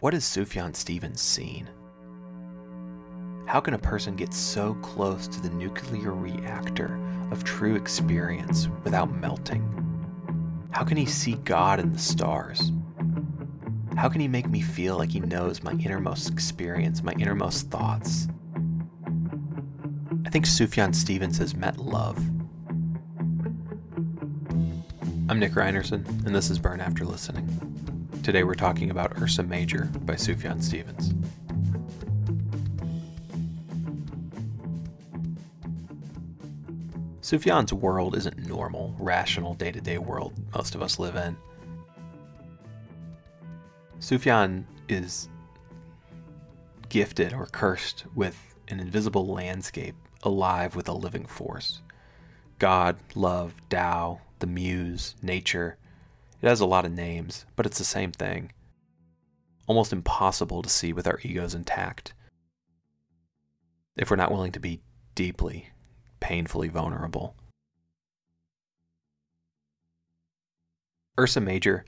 What has Sufjan Stevens seen? How can a person get so close to the nuclear reactor of true experience without melting? How can he see God in the stars? How can he make me feel like he knows my innermost experience, my innermost thoughts? I think Sufjan Stevens has met love. I'm Nick Reinerson, and this is Burn After Listening. Today we're talking about Ursa Major by Sufjan Stevens. Sufjan's world isn't normal, rational, day to day world most of us live in. Sufjan is gifted or cursed with an invisible landscape alive with a living force. God, love, Tao, the muse, nature. It has a lot of names, but it's the same thing. Almost impossible to see with our egos intact. If we're not willing to be deeply, painfully vulnerable. Ursa Major,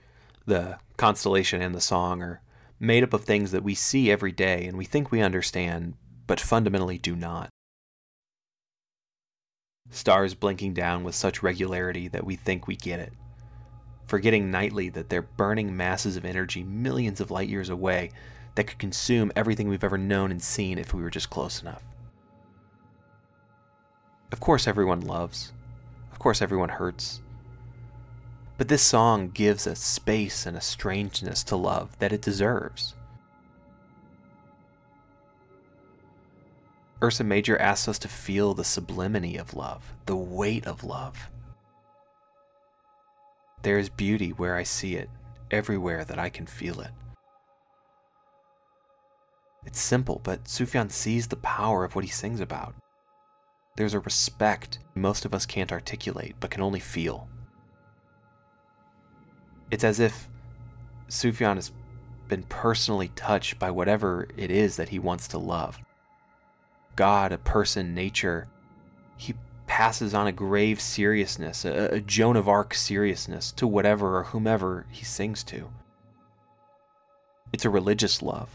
the constellation and the song, are made up of things that we see every day and we think we understand, but fundamentally do not stars blinking down with such regularity that we think we get it, forgetting nightly that they're burning masses of energy millions of light years away that could consume everything we've ever known and seen if we were just close enough. Of course, everyone loves. Of course, everyone hurts. But this song gives a space and a strangeness to love that it deserves. Ursa Major asks us to feel the sublimity of love, the weight of love. There is beauty where I see it, everywhere that I can feel it. It's simple, but Sufjan sees the power of what he sings about. There's a respect most of us can't articulate, but can only feel. It's as if Sufjan has been personally touched by whatever it is that he wants to love. God, a person, nature, he passes on a grave seriousness, a, a Joan of Arc seriousness to whatever or whomever he sings to. It's a religious love.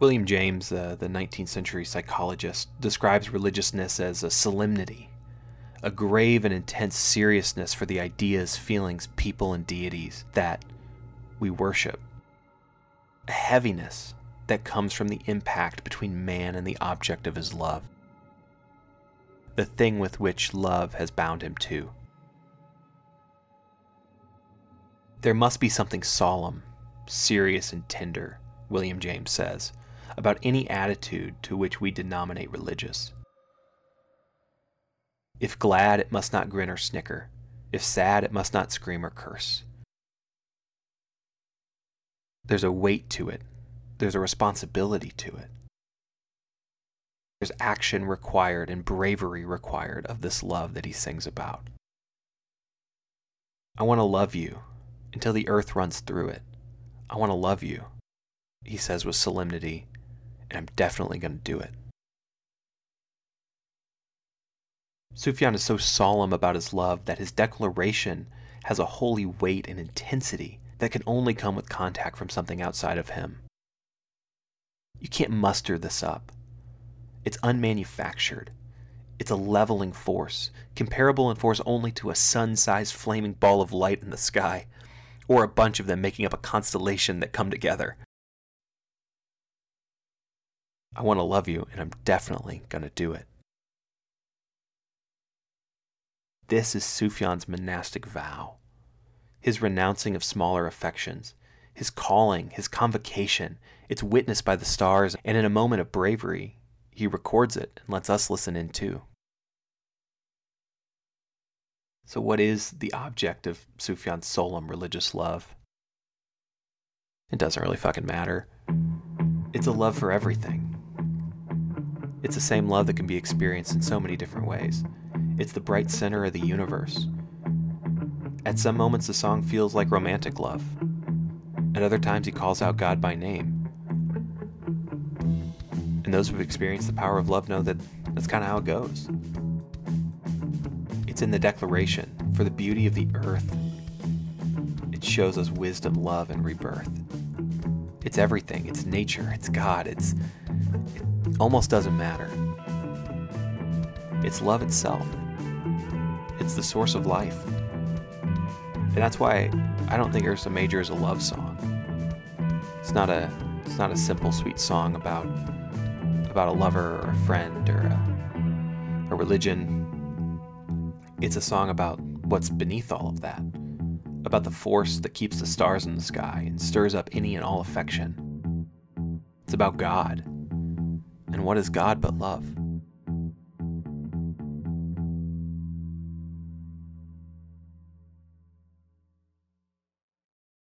William James, uh, the 19th century psychologist, describes religiousness as a solemnity, a grave and intense seriousness for the ideas, feelings, people, and deities that we worship, a heaviness that comes from the impact between man and the object of his love, the thing with which love has bound him to. There must be something solemn, serious, and tender, William James says, about any attitude to which we denominate religious. If glad, it must not grin or snicker. If sad, it must not scream or curse. There's a weight to it there's a responsibility to it. There's action required and bravery required of this love that he sings about. I want to love you until the earth runs through it. I want to love you, he says with solemnity, and I'm definitely going to do it. Sufjan is so solemn about his love that his declaration has a holy weight and intensity that can only come with contact from something outside of him. You can't muster this up. It's unmanufactured. It's a leveling force, comparable in force only to a sun sized flaming ball of light in the sky, or a bunch of them making up a constellation that come together. I want to love you, and I'm definitely going to do it. This is Sufjan's monastic vow, his renouncing of smaller affections, his calling, his convocation. It's witnessed by the stars, and in a moment of bravery, he records it and lets us listen in too. So, what is the object of Sufjan's solemn religious love? It doesn't really fucking matter. It's a love for everything. It's the same love that can be experienced in so many different ways. It's the bright center of the universe. At some moments, the song feels like romantic love. At other times, he calls out God by name. And those who've experienced the power of love know that that's kind of how it goes. It's in the declaration for the beauty of the earth. It shows us wisdom, love, and rebirth. It's everything. It's nature. It's God. It's it almost doesn't matter. It's love itself. It's the source of life. And that's why I don't think Ursa Major is a love song. It's not a it's not a simple sweet song about about a lover or a friend or a, a religion. It's a song about what's beneath all of that. About the force that keeps the stars in the sky and stirs up any and all affection. It's about God. And what is God but love?